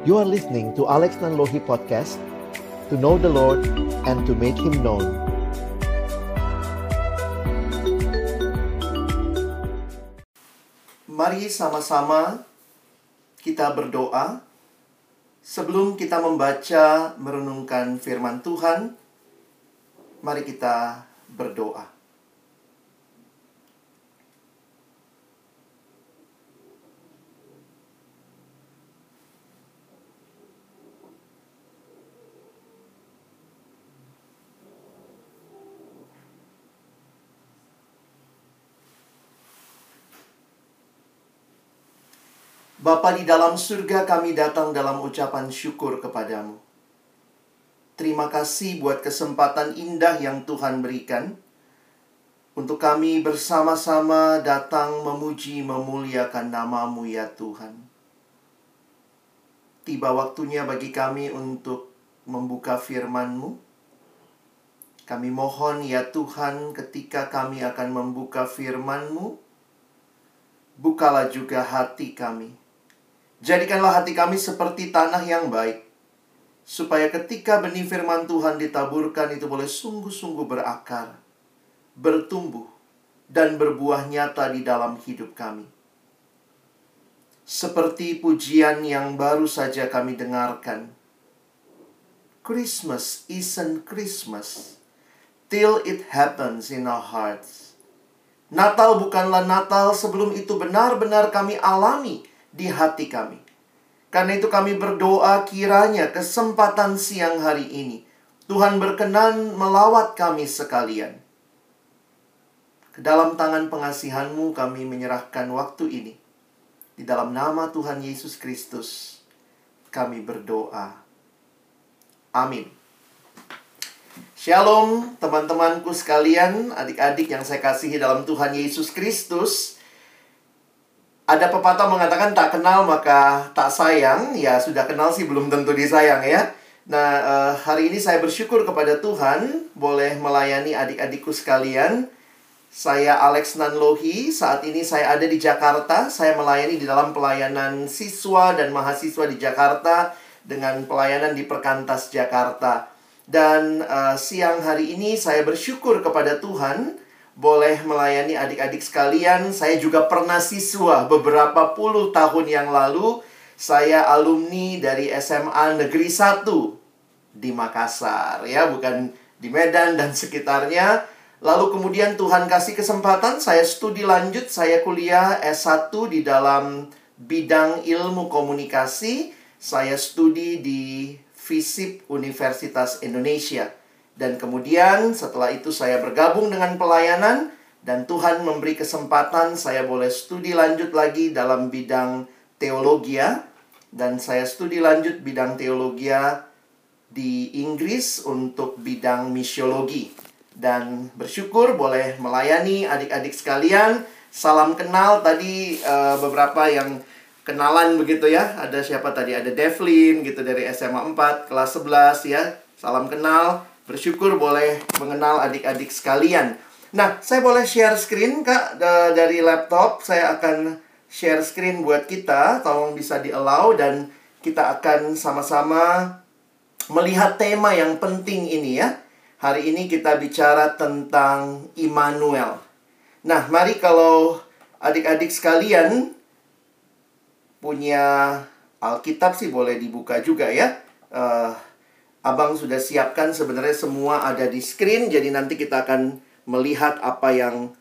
You are listening to Alex Nanlohi Podcast To know the Lord and to make Him known. Mari sama-sama kita berdoa. Sebelum kita membaca merenungkan firman Tuhan Mari kita berdoa Bapa di dalam surga kami datang dalam ucapan syukur kepadamu. Terima kasih buat kesempatan indah yang Tuhan berikan untuk kami bersama-sama datang memuji memuliakan namamu ya Tuhan. Tiba waktunya bagi kami untuk membuka firman-Mu. Kami mohon ya Tuhan ketika kami akan membuka firman-Mu, bukalah juga hati kami Jadikanlah hati kami seperti tanah yang baik, supaya ketika benih firman Tuhan ditaburkan itu boleh sungguh-sungguh berakar, bertumbuh, dan berbuah nyata di dalam hidup kami. Seperti pujian yang baru saja kami dengarkan. Christmas isn't Christmas till it happens in our hearts. Natal bukanlah Natal sebelum itu benar-benar kami alami di hati kami. Karena itu kami berdoa kiranya kesempatan siang hari ini Tuhan berkenan melawat kami sekalian. Ke dalam tangan pengasihanmu kami menyerahkan waktu ini. Di dalam nama Tuhan Yesus Kristus kami berdoa. Amin. Shalom teman-temanku sekalian, adik-adik yang saya kasihi dalam Tuhan Yesus Kristus. Ada pepatah mengatakan tak kenal maka tak sayang. Ya, sudah kenal sih belum tentu disayang ya. Nah, uh, hari ini saya bersyukur kepada Tuhan boleh melayani adik-adikku sekalian. Saya Alex Nanlohi, saat ini saya ada di Jakarta. Saya melayani di dalam pelayanan siswa dan mahasiswa di Jakarta dengan pelayanan di Perkantas Jakarta. Dan uh, siang hari ini saya bersyukur kepada Tuhan boleh melayani adik-adik sekalian. Saya juga pernah siswa beberapa puluh tahun yang lalu. Saya alumni dari SMA Negeri 1 di Makassar ya, bukan di Medan dan sekitarnya. Lalu kemudian Tuhan kasih kesempatan saya studi lanjut, saya kuliah S1 di dalam bidang ilmu komunikasi. Saya studi di FISIP Universitas Indonesia. Dan kemudian setelah itu saya bergabung dengan pelayanan dan Tuhan memberi kesempatan saya boleh studi lanjut lagi dalam bidang teologi dan saya studi lanjut bidang teologi di Inggris untuk bidang misiologi dan bersyukur boleh melayani adik-adik sekalian. Salam kenal tadi uh, beberapa yang kenalan begitu ya. Ada siapa tadi? Ada Devlin gitu dari SMA 4 kelas 11 ya. Salam kenal. Bersyukur boleh mengenal adik-adik sekalian. Nah, saya boleh share screen, Kak, dari laptop. Saya akan share screen buat kita. Tolong bisa di-allow dan kita akan sama-sama melihat tema yang penting ini ya. Hari ini kita bicara tentang Immanuel. Nah, mari kalau adik-adik sekalian punya Alkitab sih boleh dibuka juga ya. Uh, Abang sudah siapkan sebenarnya semua ada di screen jadi nanti kita akan melihat apa yang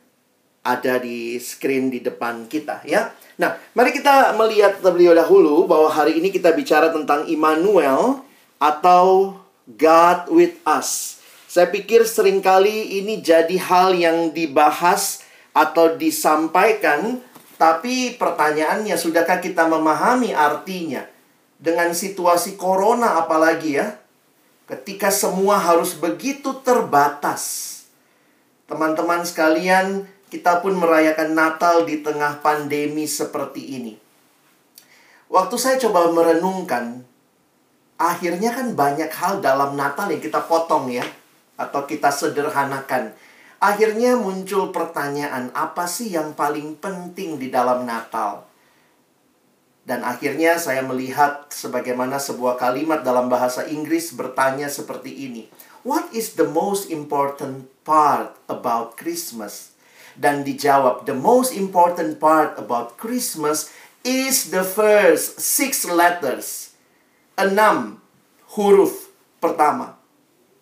ada di screen di depan kita ya. Nah, mari kita melihat terlebih dahulu bahwa hari ini kita bicara tentang Immanuel atau God with us. Saya pikir sering kali ini jadi hal yang dibahas atau disampaikan tapi pertanyaannya sudahkah kita memahami artinya? Dengan situasi corona apalagi ya, ketika semua harus begitu terbatas. Teman-teman sekalian, kita pun merayakan Natal di tengah pandemi seperti ini. Waktu saya coba merenungkan, akhirnya kan banyak hal dalam Natal yang kita potong ya, atau kita sederhanakan. Akhirnya muncul pertanyaan, apa sih yang paling penting di dalam Natal? Dan akhirnya saya melihat sebagaimana sebuah kalimat dalam bahasa Inggris bertanya seperti ini. What is the most important part about Christmas? Dan dijawab, the most important part about Christmas is the first six letters. Enam huruf pertama.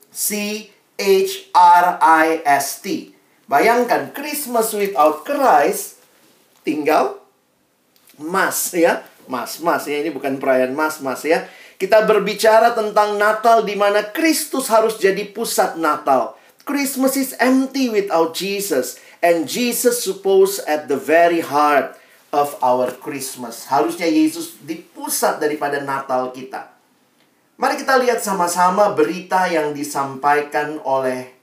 C H R I S T. Bayangkan Christmas without Christ tinggal mas ya mas, mas ya ini bukan perayaan mas, mas ya. Kita berbicara tentang Natal di mana Kristus harus jadi pusat Natal. Christmas is empty without Jesus and Jesus supposed at the very heart of our Christmas. Harusnya Yesus di pusat daripada Natal kita. Mari kita lihat sama-sama berita yang disampaikan oleh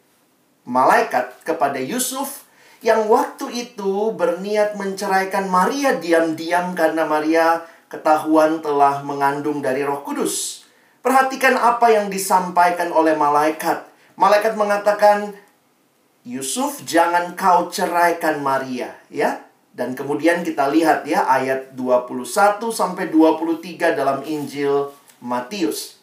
malaikat kepada Yusuf yang waktu itu berniat menceraikan Maria diam-diam karena Maria ketahuan telah mengandung dari Roh Kudus. Perhatikan apa yang disampaikan oleh malaikat. Malaikat mengatakan, Yusuf, jangan kau ceraikan Maria, ya. Dan kemudian kita lihat ya ayat 21 sampai 23 dalam Injil Matius.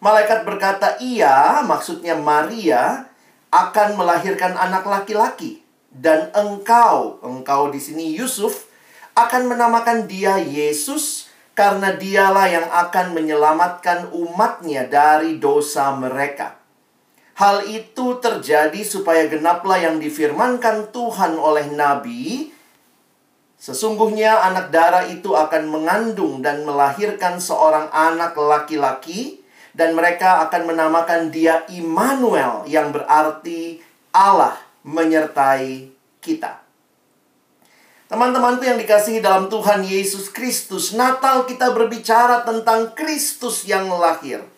Malaikat berkata, "Iya, maksudnya Maria akan melahirkan anak laki-laki dan engkau, engkau di sini Yusuf akan menamakan dia Yesus karena dialah yang akan menyelamatkan umatnya dari dosa mereka. Hal itu terjadi supaya genaplah yang difirmankan Tuhan oleh Nabi. Sesungguhnya anak darah itu akan mengandung dan melahirkan seorang anak laki-laki dan mereka akan menamakan dia Immanuel yang berarti Allah menyertai kita. Teman-temanku yang dikasihi dalam Tuhan Yesus Kristus, Natal kita berbicara tentang Kristus yang lahir.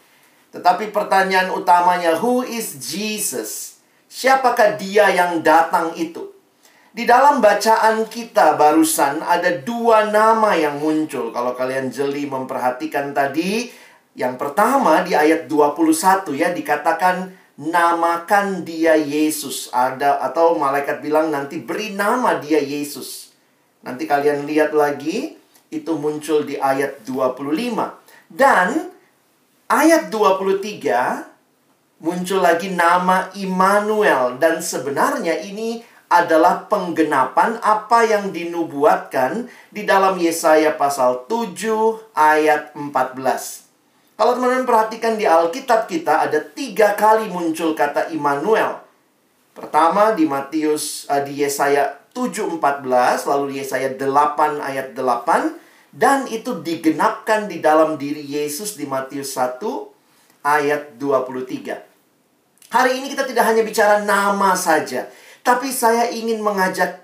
Tetapi pertanyaan utamanya, who is Jesus? Siapakah dia yang datang itu? Di dalam bacaan kita barusan ada dua nama yang muncul. Kalau kalian jeli memperhatikan tadi, yang pertama di ayat 21 ya dikatakan namakan dia Yesus. Ada atau malaikat bilang nanti beri nama dia Yesus. Nanti kalian lihat lagi, itu muncul di ayat 25. Dan ayat 23 muncul lagi nama Immanuel. Dan sebenarnya ini adalah penggenapan apa yang dinubuatkan di dalam Yesaya pasal 7 ayat 14. Kalau teman-teman perhatikan di Alkitab kita ada tiga kali muncul kata Immanuel. Pertama di Matius, uh, di Yesaya 7:14 lalu Yesaya 8 ayat 8 dan itu digenapkan di dalam diri Yesus di Matius 1 ayat 23. Hari ini kita tidak hanya bicara nama saja, tapi saya ingin mengajak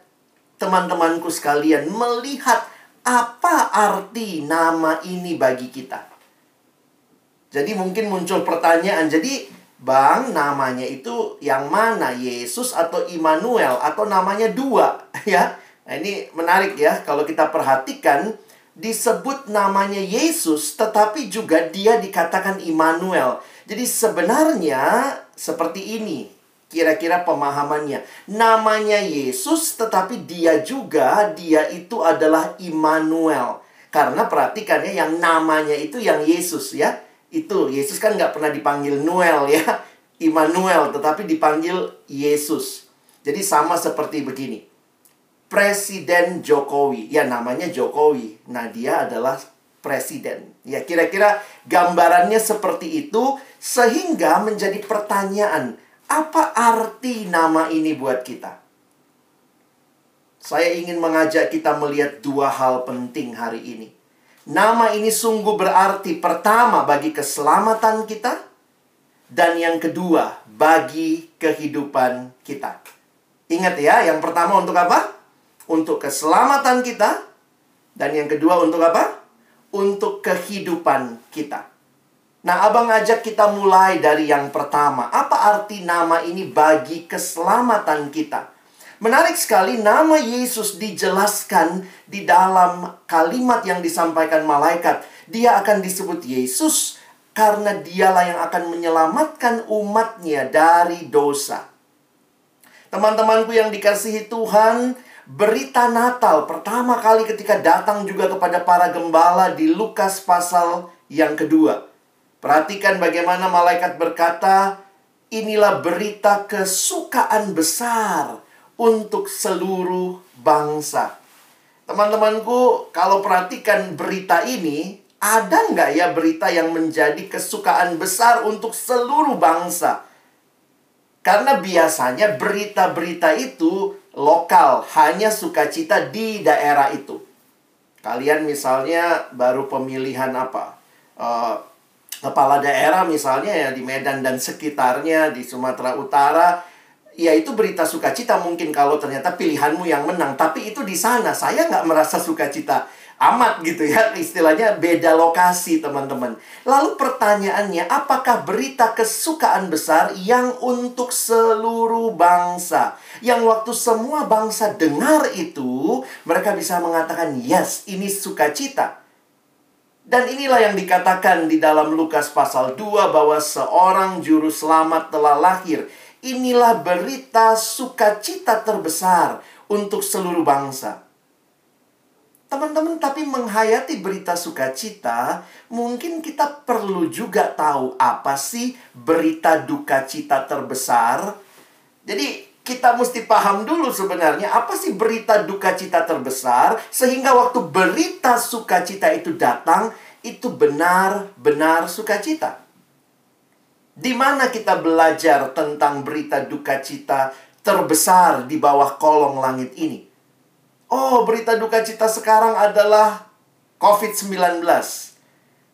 teman-temanku sekalian melihat apa arti nama ini bagi kita. Jadi mungkin muncul pertanyaan, jadi Bang, namanya itu yang mana? Yesus atau Immanuel atau namanya dua, ya. Nah, ini menarik ya kalau kita perhatikan disebut namanya Yesus tetapi juga dia dikatakan Immanuel. Jadi sebenarnya seperti ini kira-kira pemahamannya. Namanya Yesus tetapi dia juga dia itu adalah Immanuel. Karena perhatikannya yang namanya itu yang Yesus ya itu Yesus kan nggak pernah dipanggil Noel ya Immanuel tetapi dipanggil Yesus. Jadi sama seperti begini. Presiden Jokowi. Ya namanya Jokowi. Nah dia adalah presiden. Ya kira-kira gambarannya seperti itu sehingga menjadi pertanyaan apa arti nama ini buat kita? Saya ingin mengajak kita melihat dua hal penting hari ini Nama ini sungguh berarti pertama bagi keselamatan kita dan yang kedua bagi kehidupan kita. Ingat ya, yang pertama untuk apa? Untuk keselamatan kita dan yang kedua untuk apa? Untuk kehidupan kita. Nah, Abang ajak kita mulai dari yang pertama. Apa arti nama ini bagi keselamatan kita? Menarik sekali nama Yesus dijelaskan di dalam kalimat yang disampaikan malaikat. Dia akan disebut Yesus karena dialah yang akan menyelamatkan umatnya dari dosa. Teman-temanku yang dikasihi Tuhan, berita Natal pertama kali ketika datang juga kepada para gembala di Lukas pasal yang kedua. Perhatikan bagaimana malaikat berkata, inilah berita kesukaan besar untuk seluruh bangsa. Teman-temanku, kalau perhatikan berita ini, ada nggak ya berita yang menjadi kesukaan besar untuk seluruh bangsa? Karena biasanya berita-berita itu lokal, hanya sukacita di daerah itu. Kalian misalnya baru pemilihan apa? Uh, kepala daerah misalnya ya di Medan dan sekitarnya di Sumatera Utara ya itu berita sukacita mungkin kalau ternyata pilihanmu yang menang. Tapi itu di sana. Saya nggak merasa sukacita amat gitu ya. Istilahnya beda lokasi teman-teman. Lalu pertanyaannya apakah berita kesukaan besar yang untuk seluruh bangsa? Yang waktu semua bangsa dengar itu mereka bisa mengatakan yes ini sukacita. Dan inilah yang dikatakan di dalam Lukas pasal 2 bahwa seorang juru selamat telah lahir. Inilah berita sukacita terbesar untuk seluruh bangsa. Teman-teman, tapi menghayati berita sukacita, mungkin kita perlu juga tahu apa sih berita duka cita terbesar. Jadi, kita mesti paham dulu sebenarnya apa sih berita duka cita terbesar sehingga waktu berita sukacita itu datang itu benar-benar sukacita. Di mana kita belajar tentang berita duka cita terbesar di bawah kolong langit ini? Oh, berita duka cita sekarang adalah COVID-19.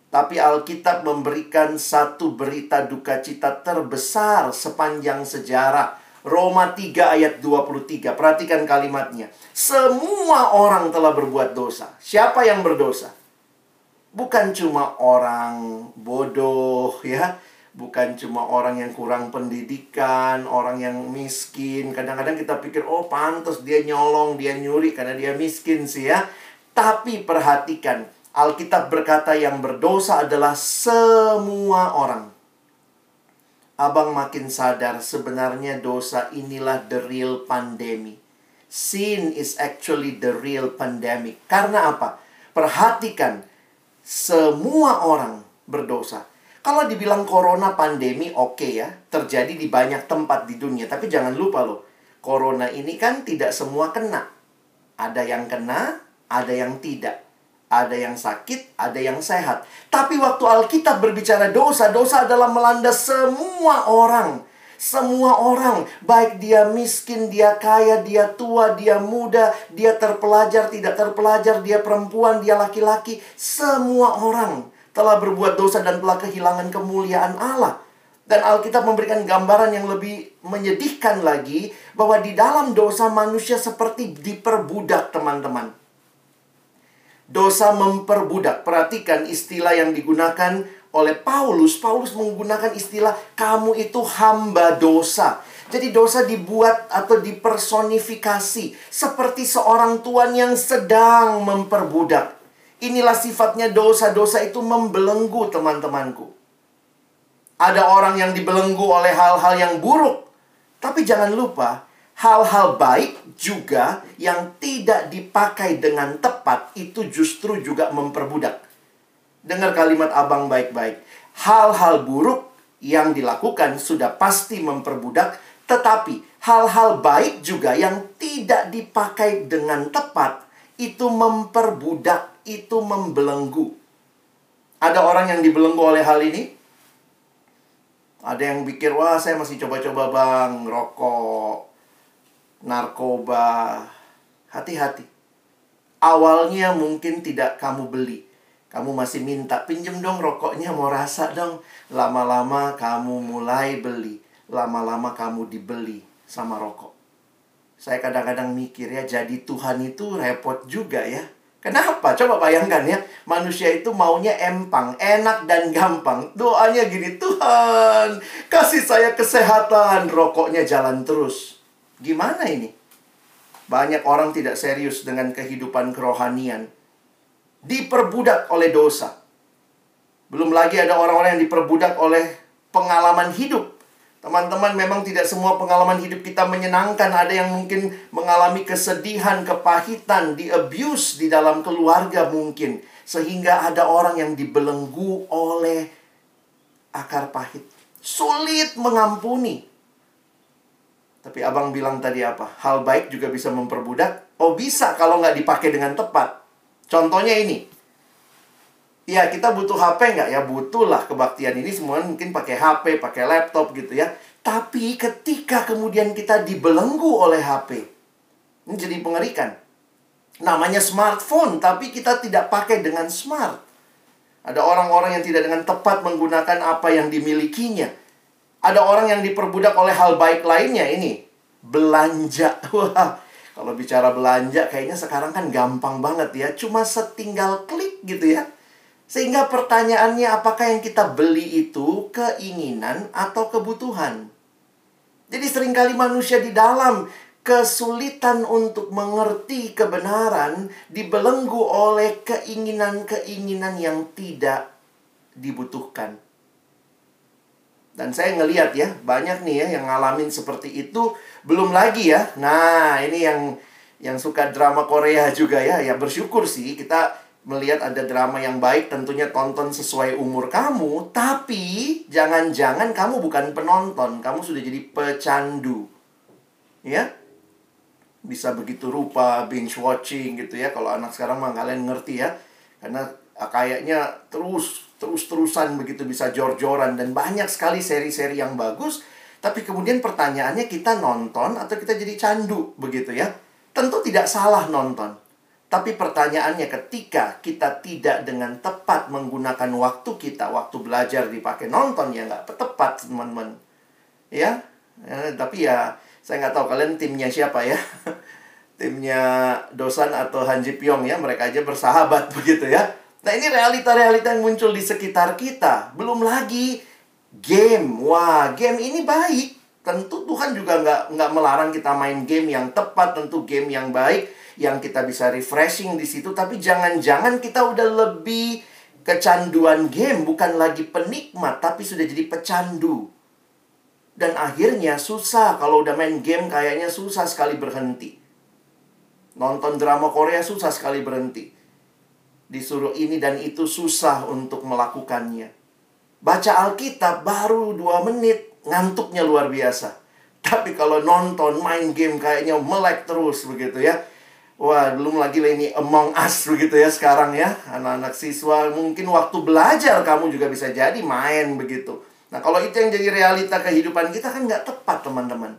Tapi Alkitab memberikan satu berita duka cita terbesar sepanjang sejarah Roma 3 ayat 23. Perhatikan kalimatnya. Semua orang telah berbuat dosa. Siapa yang berdosa? Bukan cuma orang bodoh ya. Bukan cuma orang yang kurang pendidikan, orang yang miskin. Kadang-kadang kita pikir, oh pantas dia nyolong, dia nyuri karena dia miskin sih ya. Tapi perhatikan, Alkitab berkata yang berdosa adalah semua orang abang makin sadar sebenarnya dosa inilah the real pandemic. Sin is actually the real pandemic. Karena apa? Perhatikan, semua orang berdosa. Kalau dibilang corona pandemi oke okay ya, terjadi di banyak tempat di dunia. Tapi jangan lupa loh, corona ini kan tidak semua kena. Ada yang kena, ada yang tidak. Ada yang sakit, ada yang sehat. Tapi waktu Alkitab berbicara dosa, dosa adalah melanda semua orang. Semua orang, baik dia miskin, dia kaya, dia tua, dia muda, dia terpelajar, tidak terpelajar, dia perempuan, dia laki-laki, semua orang telah berbuat dosa dan telah kehilangan kemuliaan Allah. Dan Alkitab memberikan gambaran yang lebih menyedihkan lagi bahwa di dalam dosa manusia seperti diperbudak, teman-teman dosa memperbudak. Perhatikan istilah yang digunakan oleh Paulus. Paulus menggunakan istilah kamu itu hamba dosa. Jadi dosa dibuat atau dipersonifikasi seperti seorang tuan yang sedang memperbudak. Inilah sifatnya dosa-dosa itu membelenggu teman-temanku. Ada orang yang dibelenggu oleh hal-hal yang buruk. Tapi jangan lupa, hal-hal baik juga yang tidak dipakai dengan tepat itu justru juga memperbudak. Dengar kalimat abang baik-baik. Hal-hal buruk yang dilakukan sudah pasti memperbudak, tetapi hal-hal baik juga yang tidak dipakai dengan tepat itu memperbudak, itu membelenggu. Ada orang yang dibelenggu oleh hal ini? Ada yang pikir, wah saya masih coba-coba bang, rokok, narkoba. Hati-hati. Awalnya mungkin tidak kamu beli. Kamu masih minta, pinjem dong rokoknya, mau rasa dong. Lama-lama kamu mulai beli. Lama-lama kamu dibeli sama rokok. Saya kadang-kadang mikir ya, jadi Tuhan itu repot juga ya. Kenapa? Coba bayangkan ya, manusia itu maunya empang, enak dan gampang. Doanya gini, Tuhan, kasih saya kesehatan, rokoknya jalan terus. Gimana ini? Banyak orang tidak serius dengan kehidupan kerohanian. Diperbudak oleh dosa. Belum lagi ada orang-orang yang diperbudak oleh pengalaman hidup. Teman-teman, memang tidak semua pengalaman hidup kita menyenangkan. Ada yang mungkin mengalami kesedihan, kepahitan, di abuse di dalam keluarga mungkin. Sehingga ada orang yang dibelenggu oleh akar pahit. Sulit mengampuni. Tapi abang bilang tadi apa? Hal baik juga bisa memperbudak. Oh bisa kalau nggak dipakai dengan tepat. Contohnya ini. Ya, kita butuh HP nggak? Ya, butuh lah kebaktian ini semua mungkin pakai HP, pakai laptop gitu ya. Tapi ketika kemudian kita dibelenggu oleh HP, ini jadi pengerikan. Namanya smartphone, tapi kita tidak pakai dengan smart. Ada orang-orang yang tidak dengan tepat menggunakan apa yang dimilikinya. Ada orang yang diperbudak oleh hal baik lainnya ini. Belanja. Wah, kalau bicara belanja kayaknya sekarang kan gampang banget ya. Cuma setinggal klik gitu ya sehingga pertanyaannya apakah yang kita beli itu keinginan atau kebutuhan? Jadi sering kali manusia di dalam kesulitan untuk mengerti kebenaran dibelenggu oleh keinginan-keinginan yang tidak dibutuhkan. Dan saya ngeliat ya, banyak nih ya yang ngalamin seperti itu. Belum lagi ya. Nah, ini yang yang suka drama Korea juga ya. Ya bersyukur sih kita melihat ada drama yang baik tentunya tonton sesuai umur kamu tapi jangan-jangan kamu bukan penonton kamu sudah jadi pecandu. Ya? Bisa begitu rupa binge watching gitu ya. Kalau anak sekarang mah kalian ngerti ya. Karena ah, kayaknya terus terus terusan begitu bisa jor-joran. Dan banyak sekali seri-seri yang bagus. Tapi kemudian pertanyaannya kita nonton atau kita jadi candu begitu ya? Tentu tidak salah nonton tapi pertanyaannya ketika kita tidak dengan tepat menggunakan waktu kita, waktu belajar dipakai nonton ya nggak tepat teman-teman. Ya, ya, tapi ya saya nggak tahu kalian timnya siapa ya. timnya Dosan atau Han Ji Pyong ya, mereka aja bersahabat begitu ya. Nah ini realita-realita yang muncul di sekitar kita. Belum lagi game. Wah, game ini baik. Tentu Tuhan juga nggak nggak melarang kita main game yang tepat, tentu game yang baik yang kita bisa refreshing di situ. Tapi jangan-jangan kita udah lebih kecanduan game bukan lagi penikmat tapi sudah jadi pecandu. Dan akhirnya susah. Kalau udah main game kayaknya susah sekali berhenti. Nonton drama Korea susah sekali berhenti. Disuruh ini dan itu susah untuk melakukannya. Baca Alkitab baru dua menit ngantuknya luar biasa. Tapi kalau nonton main game kayaknya melek terus begitu ya Wah, belum lagi lah ini Among Us begitu ya sekarang ya. Anak-anak siswa mungkin waktu belajar kamu juga bisa jadi main begitu. Nah, kalau itu yang jadi realita kehidupan kita kan nggak tepat, teman-teman.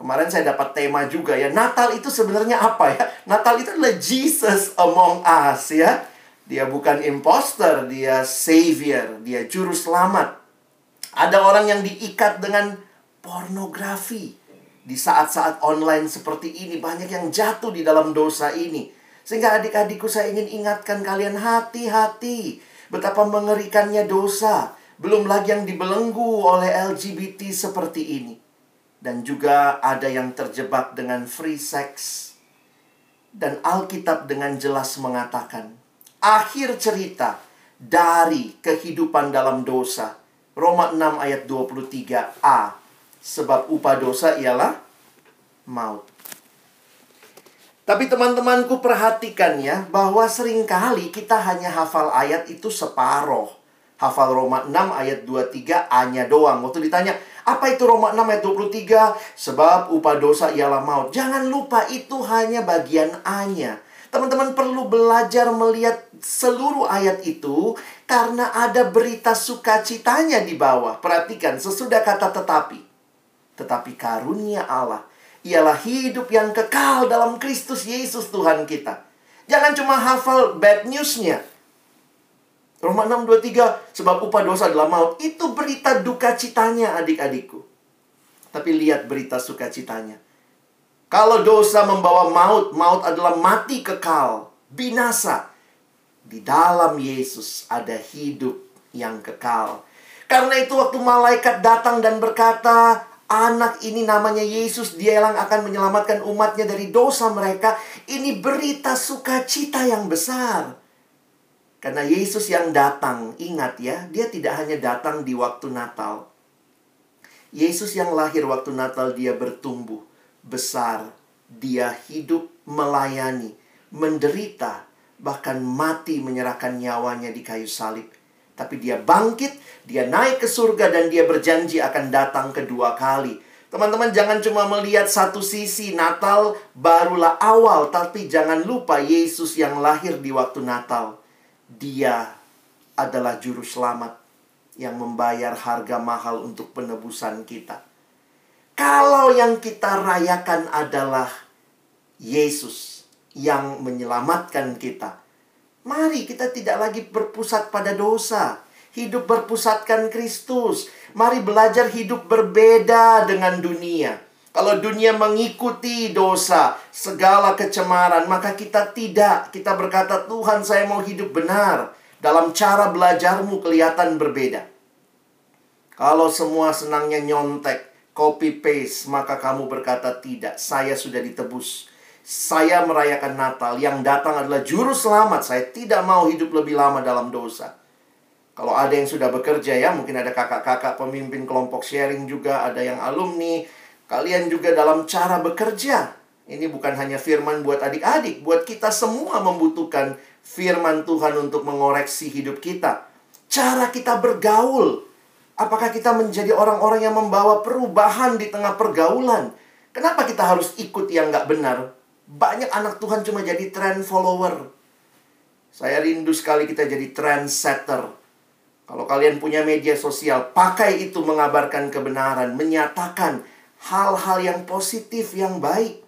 Kemarin saya dapat tema juga ya. Natal itu sebenarnya apa ya? Natal itu adalah Jesus among us ya. Dia bukan imposter, dia savior, dia juru selamat. Ada orang yang diikat dengan pornografi di saat-saat online seperti ini banyak yang jatuh di dalam dosa ini. Sehingga adik-adikku saya ingin ingatkan kalian hati-hati betapa mengerikannya dosa. Belum lagi yang dibelenggu oleh LGBT seperti ini. Dan juga ada yang terjebak dengan free sex. Dan Alkitab dengan jelas mengatakan, akhir cerita dari kehidupan dalam dosa. Roma 6 ayat 23a Sebab upah dosa ialah maut. Tapi teman-temanku perhatikan ya, bahwa sering kali kita hanya hafal ayat itu separoh. Hafal Roma 6 ayat 23 A-nya doang. Waktu ditanya, apa itu Roma 6 ayat 23? Sebab upah dosa ialah maut. Jangan lupa itu hanya bagian A-nya. Teman-teman perlu belajar melihat seluruh ayat itu karena ada berita sukacitanya di bawah. Perhatikan, sesudah kata tetapi. Tetapi karunia Allah ialah hidup yang kekal dalam Kristus Yesus Tuhan kita. Jangan cuma hafal bad newsnya. Roma 6.23, sebab upah dosa adalah maut. Itu berita duka citanya adik-adikku. Tapi lihat berita sukacitanya. Kalau dosa membawa maut, maut adalah mati kekal, binasa. Di dalam Yesus ada hidup yang kekal. Karena itu waktu malaikat datang dan berkata, Anak ini namanya Yesus, dia yang akan menyelamatkan umatnya dari dosa mereka. Ini berita sukacita yang besar. Karena Yesus yang datang, ingat ya, dia tidak hanya datang di waktu Natal. Yesus yang lahir waktu Natal dia bertumbuh, besar, dia hidup melayani, menderita, bahkan mati menyerahkan nyawanya di kayu salib. Tapi dia bangkit, dia naik ke surga dan dia berjanji akan datang kedua kali. Teman-teman jangan cuma melihat satu sisi Natal barulah awal, tapi jangan lupa Yesus yang lahir di waktu Natal. Dia adalah juru selamat yang membayar harga mahal untuk penebusan kita. Kalau yang kita rayakan adalah Yesus yang menyelamatkan kita, mari kita tidak lagi berpusat pada dosa. Hidup berpusatkan Kristus. Mari belajar hidup berbeda dengan dunia. Kalau dunia mengikuti dosa, segala kecemaran, maka kita tidak. Kita berkata, "Tuhan, saya mau hidup benar." Dalam cara belajarmu kelihatan berbeda. Kalau semua senangnya nyontek, copy paste, maka kamu berkata tidak, saya sudah ditebus. Saya merayakan Natal, yang datang adalah juru selamat. Saya tidak mau hidup lebih lama dalam dosa. Kalau ada yang sudah bekerja ya, mungkin ada kakak-kakak pemimpin kelompok sharing juga, ada yang alumni. Kalian juga dalam cara bekerja. Ini bukan hanya firman buat adik-adik, buat kita semua membutuhkan firman Tuhan untuk mengoreksi hidup kita. Cara kita bergaul. Apakah kita menjadi orang-orang yang membawa perubahan di tengah pergaulan? Kenapa kita harus ikut yang nggak benar? Banyak anak Tuhan cuma jadi trend follower. Saya rindu sekali kita jadi trendsetter. Kalau kalian punya media sosial, pakai itu mengabarkan kebenaran, menyatakan hal-hal yang positif, yang baik.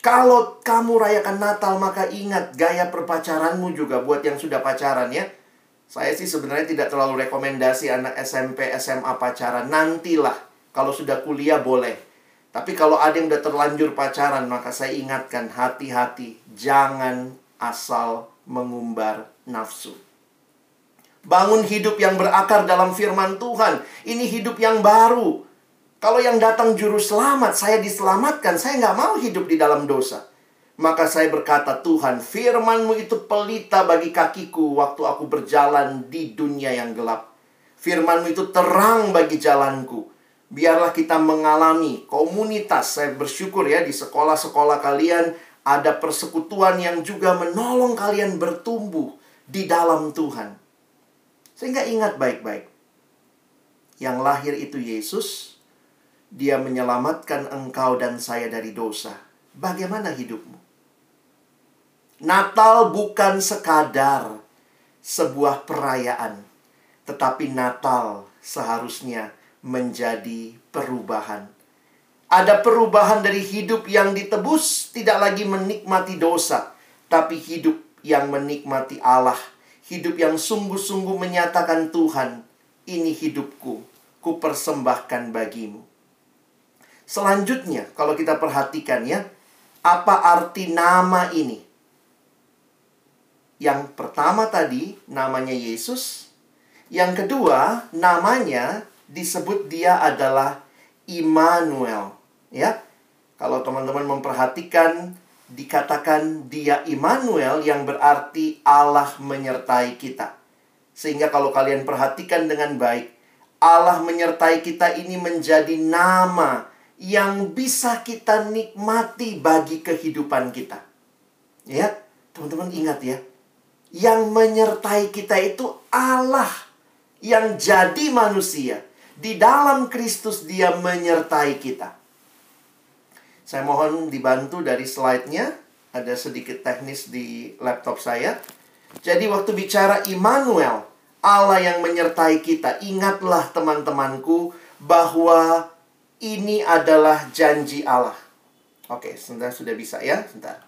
Kalau kamu rayakan Natal, maka ingat gaya perpacaranmu juga buat yang sudah pacaran ya. Saya sih sebenarnya tidak terlalu rekomendasi anak SMP, SMA pacaran. Nantilah, kalau sudah kuliah boleh. Tapi kalau ada yang udah terlanjur pacaran, maka saya ingatkan hati-hati. Jangan asal mengumbar nafsu. Bangun hidup yang berakar dalam firman Tuhan. Ini hidup yang baru. Kalau yang datang juru selamat, saya diselamatkan. Saya nggak mau hidup di dalam dosa. Maka saya berkata, Tuhan, firmanmu itu pelita bagi kakiku waktu aku berjalan di dunia yang gelap. Firmanmu itu terang bagi jalanku. Biarlah kita mengalami komunitas. Saya bersyukur ya di sekolah-sekolah kalian ada persekutuan yang juga menolong kalian bertumbuh di dalam Tuhan. Sehingga ingat baik-baik. Yang lahir itu Yesus, dia menyelamatkan engkau dan saya dari dosa. Bagaimana hidupmu? Natal bukan sekadar sebuah perayaan, tetapi Natal seharusnya menjadi perubahan. Ada perubahan dari hidup yang ditebus, tidak lagi menikmati dosa, tapi hidup yang menikmati Allah, hidup yang sungguh-sungguh menyatakan Tuhan, ini hidupku, ku persembahkan bagimu. Selanjutnya, kalau kita perhatikan ya, apa arti nama ini? Yang pertama tadi namanya Yesus, yang kedua namanya disebut dia adalah Immanuel, ya. Kalau teman-teman memperhatikan dikatakan dia Immanuel yang berarti Allah menyertai kita. Sehingga kalau kalian perhatikan dengan baik, Allah menyertai kita ini menjadi nama yang bisa kita nikmati bagi kehidupan kita. Ya, teman-teman ingat ya. Yang menyertai kita itu Allah yang jadi manusia. Di dalam Kristus dia menyertai kita. Saya mohon dibantu dari slide-nya. Ada sedikit teknis di laptop saya. Jadi waktu bicara Immanuel, Allah yang menyertai kita, ingatlah teman-temanku bahwa ini adalah janji Allah. Oke, sebentar sudah bisa ya, sebentar.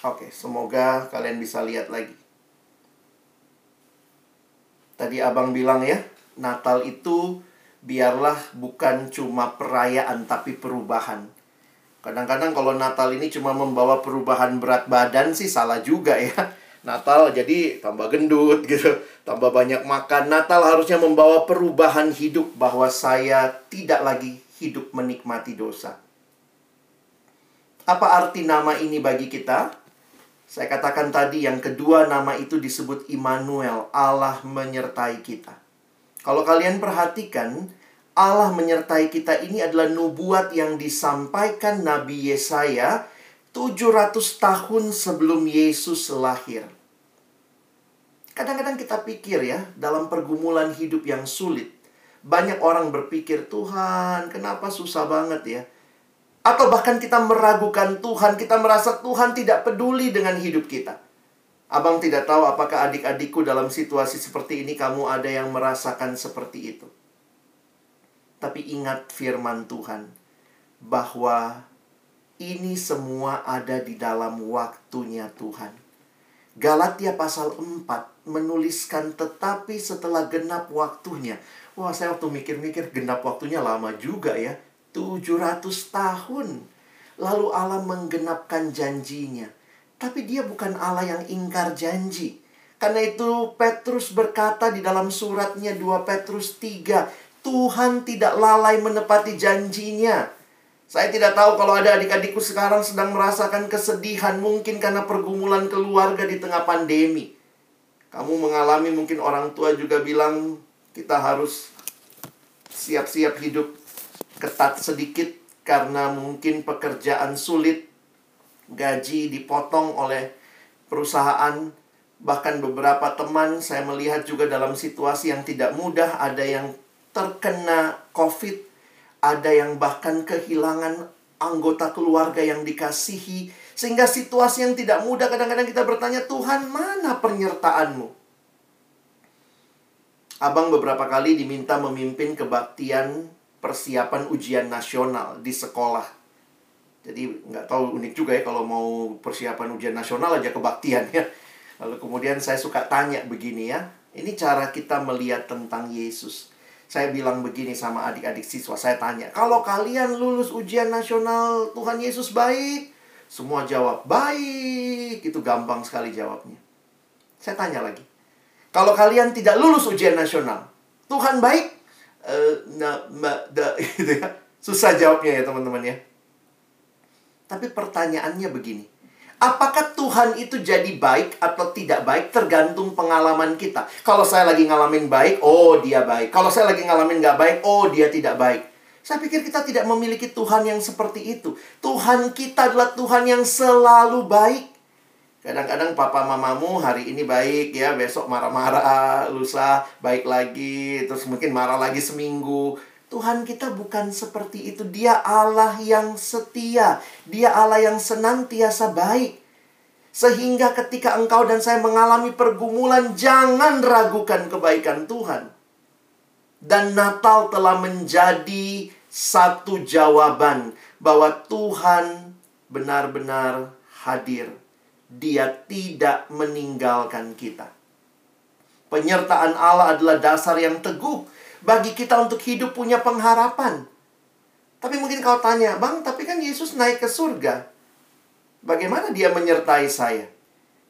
Oke, semoga kalian bisa lihat lagi. Tadi abang bilang ya, Natal itu biarlah bukan cuma perayaan tapi perubahan. Kadang-kadang kalau Natal ini cuma membawa perubahan berat badan sih salah juga ya. Natal jadi tambah gendut gitu, tambah banyak makan. Natal harusnya membawa perubahan hidup bahwa saya tidak lagi hidup menikmati dosa. Apa arti nama ini bagi kita? Saya katakan tadi yang kedua nama itu disebut Immanuel, Allah menyertai kita. Kalau kalian perhatikan, Allah menyertai kita ini adalah nubuat yang disampaikan Nabi Yesaya 700 tahun sebelum Yesus lahir. Kadang-kadang kita pikir ya, dalam pergumulan hidup yang sulit, banyak orang berpikir, Tuhan, kenapa susah banget ya? Atau bahkan kita meragukan Tuhan, kita merasa Tuhan tidak peduli dengan hidup kita. Abang tidak tahu apakah adik-adikku dalam situasi seperti ini kamu ada yang merasakan seperti itu. Tapi ingat firman Tuhan bahwa ini semua ada di dalam waktunya Tuhan. Galatia pasal 4 menuliskan tetapi setelah genap waktunya. Wah, saya waktu mikir-mikir genap waktunya lama juga ya. 700 tahun. Lalu Allah menggenapkan janjinya. Tapi dia bukan Allah yang ingkar janji. Karena itu Petrus berkata di dalam suratnya 2 Petrus 3, Tuhan tidak lalai menepati janjinya. Saya tidak tahu kalau ada adik-adikku sekarang sedang merasakan kesedihan mungkin karena pergumulan keluarga di tengah pandemi. Kamu mengalami mungkin orang tua juga bilang kita harus siap-siap hidup ketat sedikit karena mungkin pekerjaan sulit, gaji dipotong oleh perusahaan, bahkan beberapa teman saya melihat juga dalam situasi yang tidak mudah, ada yang terkena COVID, ada yang bahkan kehilangan anggota keluarga yang dikasihi, sehingga situasi yang tidak mudah kadang-kadang kita bertanya, Tuhan mana penyertaanmu? Abang beberapa kali diminta memimpin kebaktian persiapan ujian nasional di sekolah. Jadi nggak tahu unik juga ya kalau mau persiapan ujian nasional aja kebaktian ya. Lalu kemudian saya suka tanya begini ya, ini cara kita melihat tentang Yesus. Saya bilang begini sama adik-adik siswa, saya tanya, kalau kalian lulus ujian nasional Tuhan Yesus baik? Semua jawab, baik. Itu gampang sekali jawabnya. Saya tanya lagi, kalau kalian tidak lulus ujian nasional, Tuhan baik? Uh, ma, da, gitu ya. Susah jawabnya ya teman-teman ya. Tapi pertanyaannya begini, Apakah Tuhan itu jadi baik atau tidak baik tergantung pengalaman kita. Kalau saya lagi ngalamin baik, oh dia baik. Kalau saya lagi ngalamin nggak baik, oh dia tidak baik. Saya pikir kita tidak memiliki Tuhan yang seperti itu. Tuhan kita adalah Tuhan yang selalu baik. Kadang-kadang papa mamamu hari ini baik ya, besok marah-marah, lusa baik lagi, terus mungkin marah lagi seminggu. Tuhan kita bukan seperti itu. Dia Allah yang setia. Dia Allah yang senantiasa baik. Sehingga ketika engkau dan saya mengalami pergumulan, jangan ragukan kebaikan Tuhan. Dan Natal telah menjadi satu jawaban bahwa Tuhan benar-benar hadir. Dia tidak meninggalkan kita. Penyertaan Allah adalah dasar yang teguh bagi kita untuk hidup punya pengharapan. Tapi mungkin kau tanya, Bang, tapi kan Yesus naik ke surga. Bagaimana dia menyertai saya?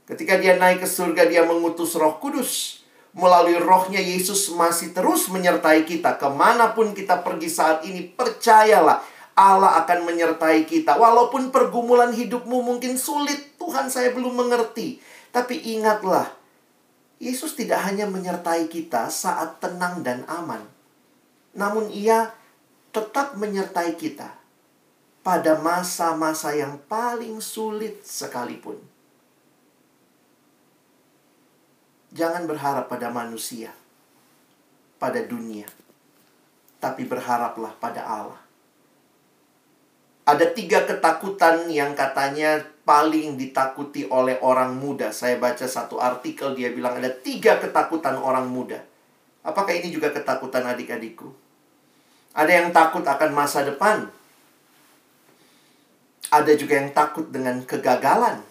Ketika dia naik ke surga, dia mengutus roh kudus. Melalui rohnya Yesus masih terus menyertai kita. Ke mana pun kita pergi saat ini, percayalah Allah akan menyertai kita. Walaupun pergumulan hidupmu mungkin sulit, Tuhan saya belum mengerti. Tapi ingatlah, Yesus tidak hanya menyertai kita saat tenang dan aman, namun Ia tetap menyertai kita pada masa-masa yang paling sulit sekalipun. Jangan berharap pada manusia, pada dunia, tapi berharaplah pada Allah. Ada tiga ketakutan yang katanya paling ditakuti oleh orang muda. Saya baca satu artikel, dia bilang ada tiga ketakutan orang muda. Apakah ini juga ketakutan adik-adikku? Ada yang takut akan masa depan. Ada juga yang takut dengan kegagalan.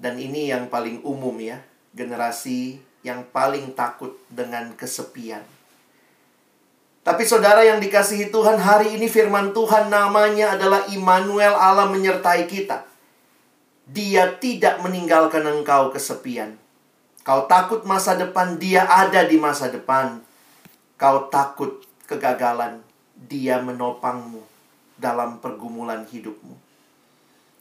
Dan ini yang paling umum ya, generasi yang paling takut dengan kesepian. Tapi saudara yang dikasihi Tuhan, hari ini firman Tuhan namanya adalah Immanuel Allah menyertai kita. Dia tidak meninggalkan engkau kesepian. Kau takut masa depan, dia ada di masa depan. Kau takut kegagalan, dia menopangmu dalam pergumulan hidupmu.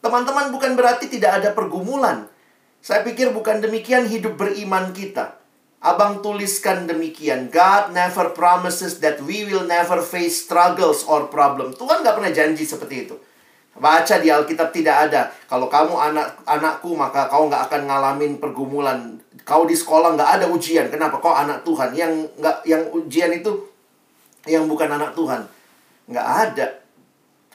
Teman-teman bukan berarti tidak ada pergumulan. Saya pikir bukan demikian hidup beriman kita. Abang tuliskan demikian. God never promises that we will never face struggles or problem. Tuhan nggak pernah janji seperti itu. Baca di Alkitab tidak ada. Kalau kamu anak anakku maka kau nggak akan ngalamin pergumulan. Kau di sekolah nggak ada ujian. Kenapa? Kau anak Tuhan. Yang nggak yang ujian itu yang bukan anak Tuhan. Nggak ada.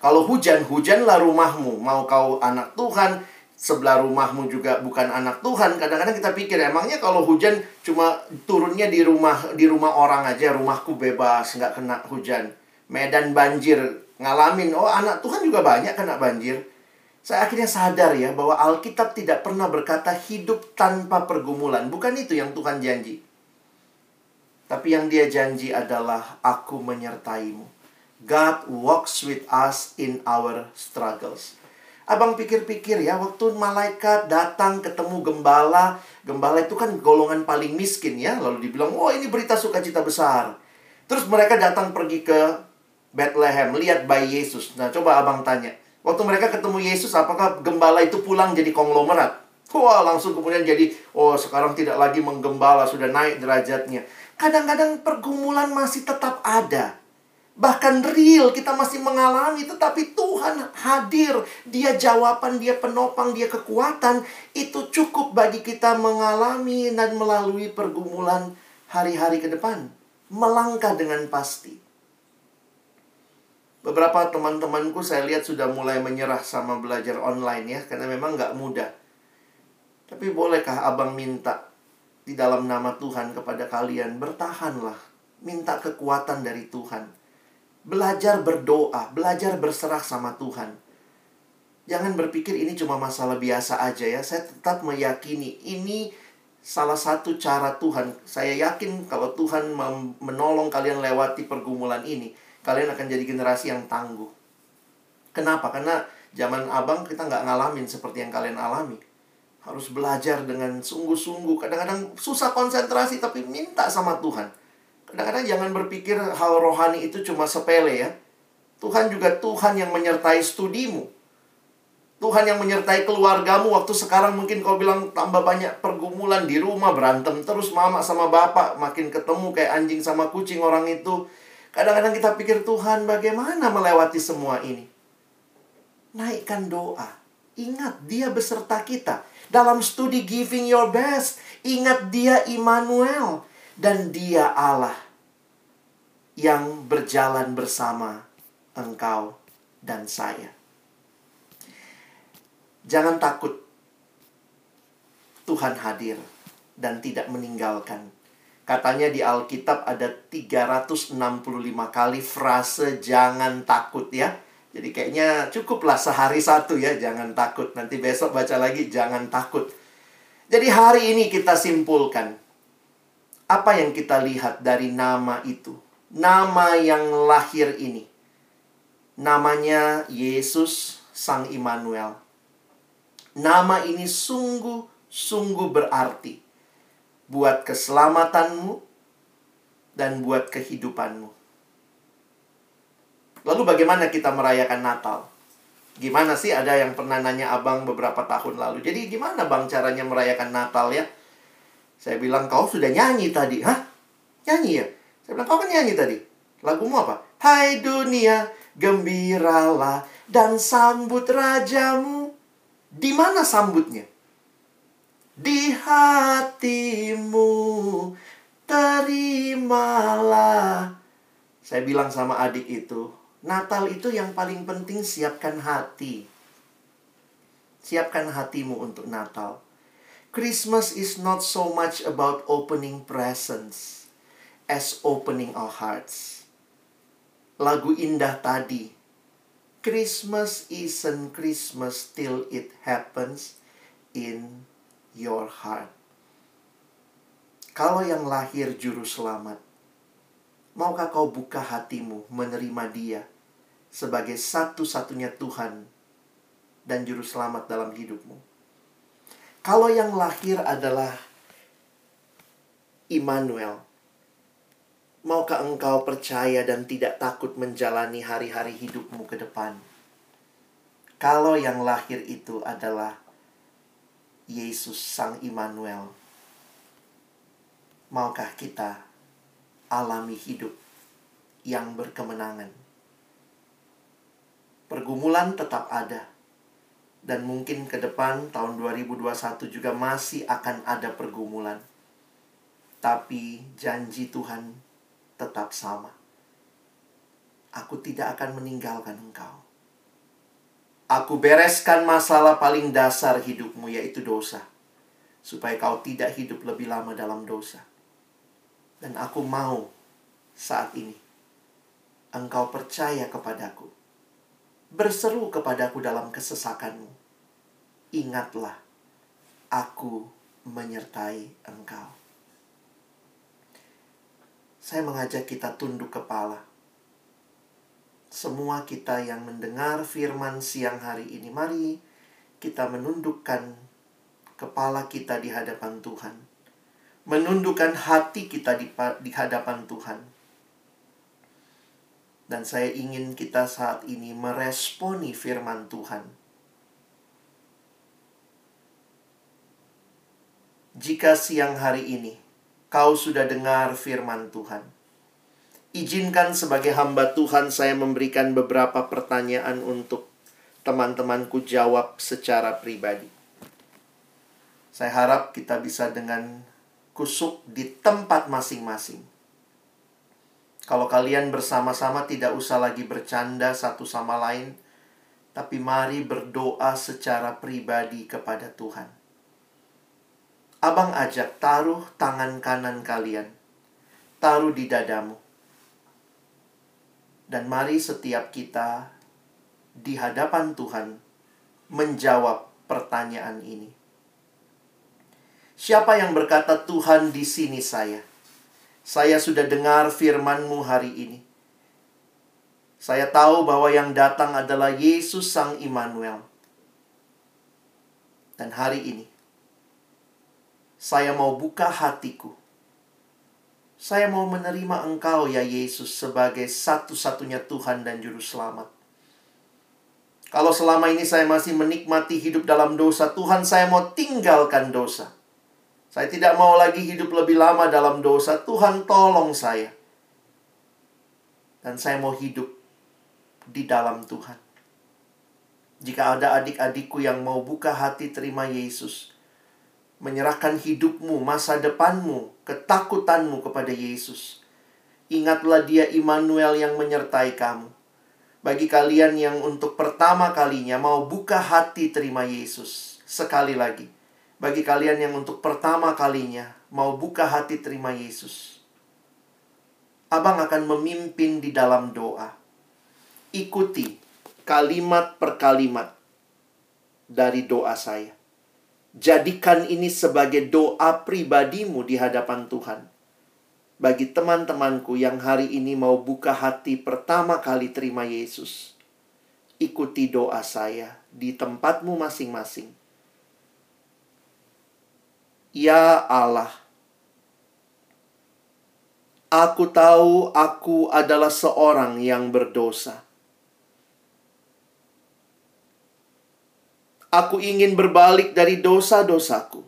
Kalau hujan, hujanlah rumahmu. Mau kau anak Tuhan, sebelah rumahmu juga bukan anak Tuhan. Kadang-kadang kita pikir emangnya kalau hujan cuma turunnya di rumah di rumah orang aja, rumahku bebas, nggak kena hujan. Medan banjir, ngalamin, oh anak Tuhan juga banyak kena banjir. Saya akhirnya sadar ya bahwa Alkitab tidak pernah berkata hidup tanpa pergumulan. Bukan itu yang Tuhan janji. Tapi yang dia janji adalah aku menyertaimu. God walks with us in our struggles. Abang pikir-pikir ya, waktu malaikat datang ketemu gembala, gembala itu kan golongan paling miskin ya, lalu dibilang, "Oh, ini berita sukacita besar." Terus mereka datang pergi ke Bethlehem, lihat bayi Yesus. Nah, coba abang tanya, waktu mereka ketemu Yesus, apakah gembala itu pulang jadi konglomerat? Wah, langsung kemudian jadi, oh sekarang tidak lagi menggembala, sudah naik derajatnya. Kadang-kadang pergumulan masih tetap ada. Bahkan real kita masih mengalami tetapi Tuhan hadir. Dia jawaban, dia penopang, dia kekuatan. Itu cukup bagi kita mengalami dan melalui pergumulan hari-hari ke depan. Melangkah dengan pasti. Beberapa teman-temanku saya lihat sudah mulai menyerah sama belajar online ya. Karena memang nggak mudah. Tapi bolehkah abang minta di dalam nama Tuhan kepada kalian bertahanlah. Minta kekuatan dari Tuhan Belajar berdoa, belajar berserah sama Tuhan. Jangan berpikir ini cuma masalah biasa aja ya. Saya tetap meyakini ini salah satu cara Tuhan. Saya yakin kalau Tuhan menolong kalian lewati pergumulan ini, kalian akan jadi generasi yang tangguh. Kenapa? Karena zaman abang kita nggak ngalamin seperti yang kalian alami. Harus belajar dengan sungguh-sungguh. Kadang-kadang susah konsentrasi tapi minta sama Tuhan Kadang-kadang jangan berpikir hal rohani itu cuma sepele ya. Tuhan juga Tuhan yang menyertai studimu. Tuhan yang menyertai keluargamu waktu sekarang mungkin kau bilang tambah banyak pergumulan di rumah berantem terus mama sama bapak makin ketemu kayak anjing sama kucing orang itu. Kadang-kadang kita pikir Tuhan bagaimana melewati semua ini. Naikkan doa. Ingat dia beserta kita. Dalam studi giving your best, ingat dia Immanuel dan dia Allah yang berjalan bersama engkau dan saya. Jangan takut. Tuhan hadir dan tidak meninggalkan. Katanya di Alkitab ada 365 kali frase jangan takut ya. Jadi kayaknya cukuplah sehari satu ya, jangan takut. Nanti besok baca lagi jangan takut. Jadi hari ini kita simpulkan apa yang kita lihat dari nama itu? Nama yang lahir ini. Namanya Yesus Sang Immanuel. Nama ini sungguh-sungguh berarti buat keselamatanmu dan buat kehidupanmu. Lalu bagaimana kita merayakan Natal? Gimana sih ada yang pernah nanya abang beberapa tahun lalu. Jadi gimana bang caranya merayakan Natal ya? Saya bilang, kau sudah nyanyi tadi. Hah? Nyanyi ya? Saya bilang, kau kan nyanyi tadi. Lagumu apa? Hai dunia, gembiralah dan sambut rajamu. Di mana sambutnya? Di hatimu, terimalah. Saya bilang sama adik itu, Natal itu yang paling penting siapkan hati. Siapkan hatimu untuk Natal. Christmas is not so much about opening presents as opening our hearts. Lagu indah tadi. Christmas isn't Christmas till it happens in your heart. Kalau yang lahir juru selamat, maukah kau buka hatimu menerima dia sebagai satu-satunya Tuhan dan juru selamat dalam hidupmu? Kalau yang lahir adalah Immanuel, maukah engkau percaya dan tidak takut menjalani hari-hari hidupmu ke depan? Kalau yang lahir itu adalah Yesus Sang Immanuel, maukah kita alami hidup yang berkemenangan? Pergumulan tetap ada. Dan mungkin ke depan tahun 2021 juga masih akan ada pergumulan. Tapi janji Tuhan tetap sama. Aku tidak akan meninggalkan engkau. Aku bereskan masalah paling dasar hidupmu yaitu dosa. Supaya kau tidak hidup lebih lama dalam dosa. Dan aku mau saat ini engkau percaya kepadaku berseru kepadaku dalam kesesakanmu. Ingatlah, aku menyertai engkau. Saya mengajak kita tunduk kepala. Semua kita yang mendengar firman siang hari ini, mari kita menundukkan kepala kita di hadapan Tuhan. Menundukkan hati kita di, di hadapan Tuhan dan saya ingin kita saat ini meresponi firman Tuhan. Jika siang hari ini kau sudah dengar firman Tuhan, izinkan sebagai hamba Tuhan saya memberikan beberapa pertanyaan untuk teman-temanku jawab secara pribadi. Saya harap kita bisa dengan kusuk di tempat masing-masing kalau kalian bersama-sama tidak usah lagi bercanda satu sama lain, tapi mari berdoa secara pribadi kepada Tuhan. Abang ajak taruh tangan kanan kalian, taruh di dadamu. Dan mari setiap kita di hadapan Tuhan menjawab pertanyaan ini. Siapa yang berkata Tuhan di sini saya? Saya sudah dengar firman-Mu hari ini. Saya tahu bahwa yang datang adalah Yesus Sang Immanuel. Dan hari ini, saya mau buka hatiku. Saya mau menerima Engkau, ya Yesus, sebagai satu-satunya Tuhan dan Juru Selamat. Kalau selama ini saya masih menikmati hidup dalam dosa, Tuhan, saya mau tinggalkan dosa. Saya tidak mau lagi hidup lebih lama dalam dosa. Tuhan tolong saya. Dan saya mau hidup di dalam Tuhan. Jika ada adik-adikku yang mau buka hati terima Yesus, menyerahkan hidupmu, masa depanmu, ketakutanmu kepada Yesus. Ingatlah dia Immanuel yang menyertai kamu. Bagi kalian yang untuk pertama kalinya mau buka hati terima Yesus, sekali lagi, bagi kalian yang untuk pertama kalinya mau buka hati terima Yesus. Abang akan memimpin di dalam doa. Ikuti kalimat per kalimat dari doa saya. Jadikan ini sebagai doa pribadimu di hadapan Tuhan. Bagi teman-temanku yang hari ini mau buka hati pertama kali terima Yesus, ikuti doa saya di tempatmu masing-masing Ya Allah, aku tahu aku adalah seorang yang berdosa. Aku ingin berbalik dari dosa-dosaku.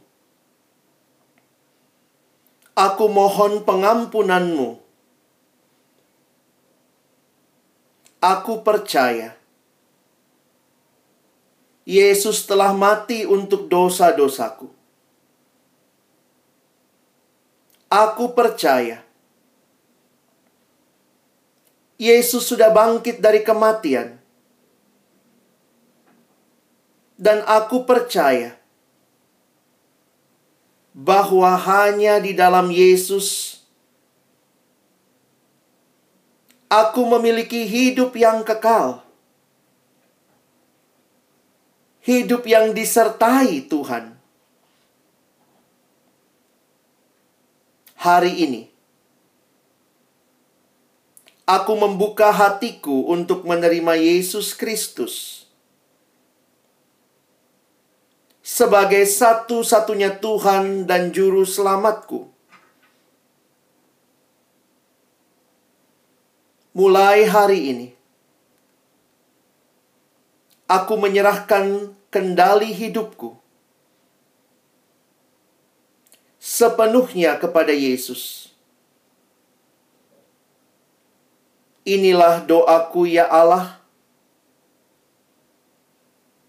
Aku mohon pengampunanmu. Aku percaya Yesus telah mati untuk dosa-dosaku. Aku percaya Yesus sudah bangkit dari kematian, dan aku percaya bahwa hanya di dalam Yesus aku memiliki hidup yang kekal, hidup yang disertai Tuhan. hari ini. Aku membuka hatiku untuk menerima Yesus Kristus sebagai satu-satunya Tuhan dan Juru Selamatku. Mulai hari ini, aku menyerahkan kendali hidupku sepenuhnya kepada Yesus. Inilah doaku ya Allah.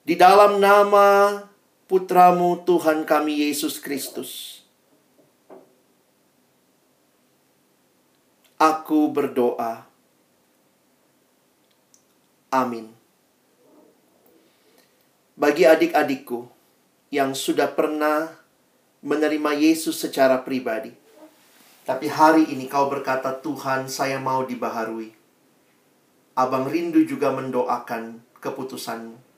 Di dalam nama putramu Tuhan kami Yesus Kristus. Aku berdoa. Amin. Bagi adik-adikku yang sudah pernah menerima Yesus secara pribadi, tapi hari ini kau berkata, "Tuhan, saya mau dibaharui." Abang rindu juga mendoakan keputusanmu.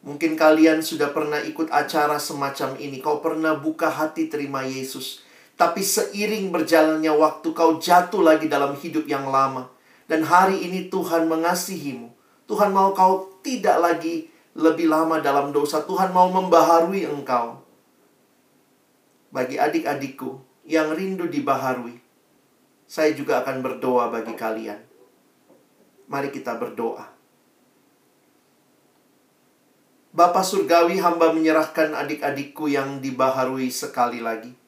Mungkin kalian sudah pernah ikut acara semacam ini. Kau pernah buka hati terima Yesus. Tapi seiring berjalannya waktu kau jatuh lagi dalam hidup yang lama. Dan hari ini Tuhan mengasihimu. Tuhan mau kau tidak lagi lebih lama dalam dosa. Tuhan mau membaharui engkau. Bagi adik-adikku yang rindu dibaharui. Saya juga akan berdoa bagi kalian. Mari kita berdoa. Bapak Surgawi hamba menyerahkan adik-adikku yang dibaharui sekali lagi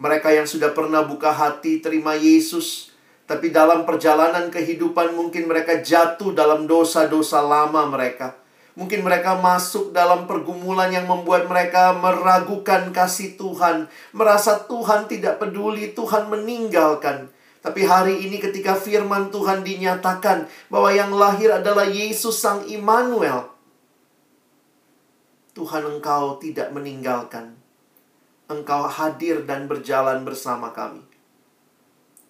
mereka yang sudah pernah buka hati terima Yesus, tapi dalam perjalanan kehidupan mungkin mereka jatuh dalam dosa-dosa lama mereka. Mungkin mereka masuk dalam pergumulan yang membuat mereka meragukan kasih Tuhan, merasa Tuhan tidak peduli, Tuhan meninggalkan. Tapi hari ini ketika firman Tuhan dinyatakan bahwa yang lahir adalah Yesus Sang Immanuel, Tuhan engkau tidak meninggalkan. Engkau hadir dan berjalan bersama kami.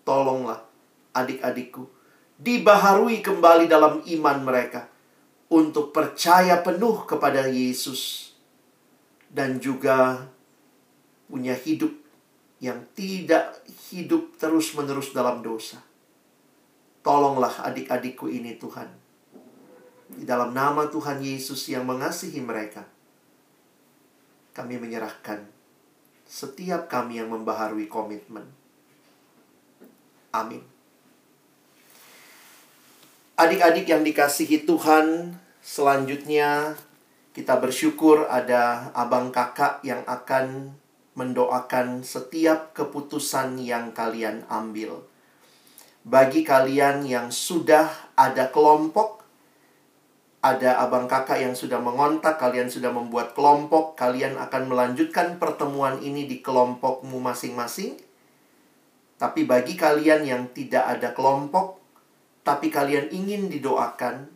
Tolonglah adik-adikku dibaharui kembali dalam iman mereka untuk percaya penuh kepada Yesus dan juga punya hidup yang tidak hidup terus-menerus dalam dosa. Tolonglah adik-adikku ini Tuhan. Di dalam nama Tuhan Yesus yang mengasihi mereka, kami menyerahkan setiap kami yang membaharui komitmen. Amin. Adik-adik yang dikasihi Tuhan, selanjutnya kita bersyukur ada abang kakak yang akan mendoakan setiap keputusan yang kalian ambil. Bagi kalian yang sudah ada kelompok ada abang kakak yang sudah mengontak, kalian sudah membuat kelompok, kalian akan melanjutkan pertemuan ini di kelompokmu masing-masing. Tapi bagi kalian yang tidak ada kelompok, tapi kalian ingin didoakan,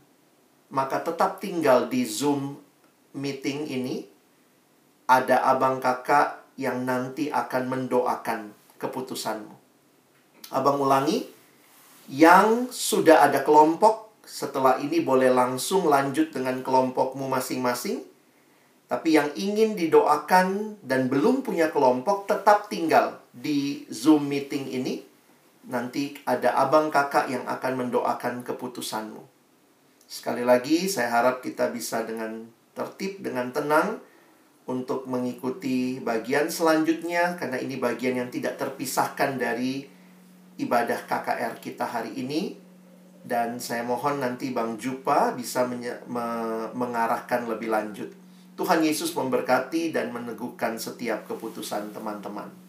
maka tetap tinggal di Zoom meeting ini. Ada abang kakak yang nanti akan mendoakan keputusanmu. Abang ulangi, yang sudah ada kelompok, setelah ini boleh langsung lanjut dengan kelompokmu masing-masing. Tapi yang ingin didoakan dan belum punya kelompok tetap tinggal di Zoom meeting ini. Nanti ada abang kakak yang akan mendoakan keputusanmu. Sekali lagi, saya harap kita bisa dengan tertib, dengan tenang untuk mengikuti bagian selanjutnya karena ini bagian yang tidak terpisahkan dari ibadah KKR kita hari ini dan saya mohon nanti Bang Jupa bisa me mengarahkan lebih lanjut. Tuhan Yesus memberkati dan meneguhkan setiap keputusan teman-teman.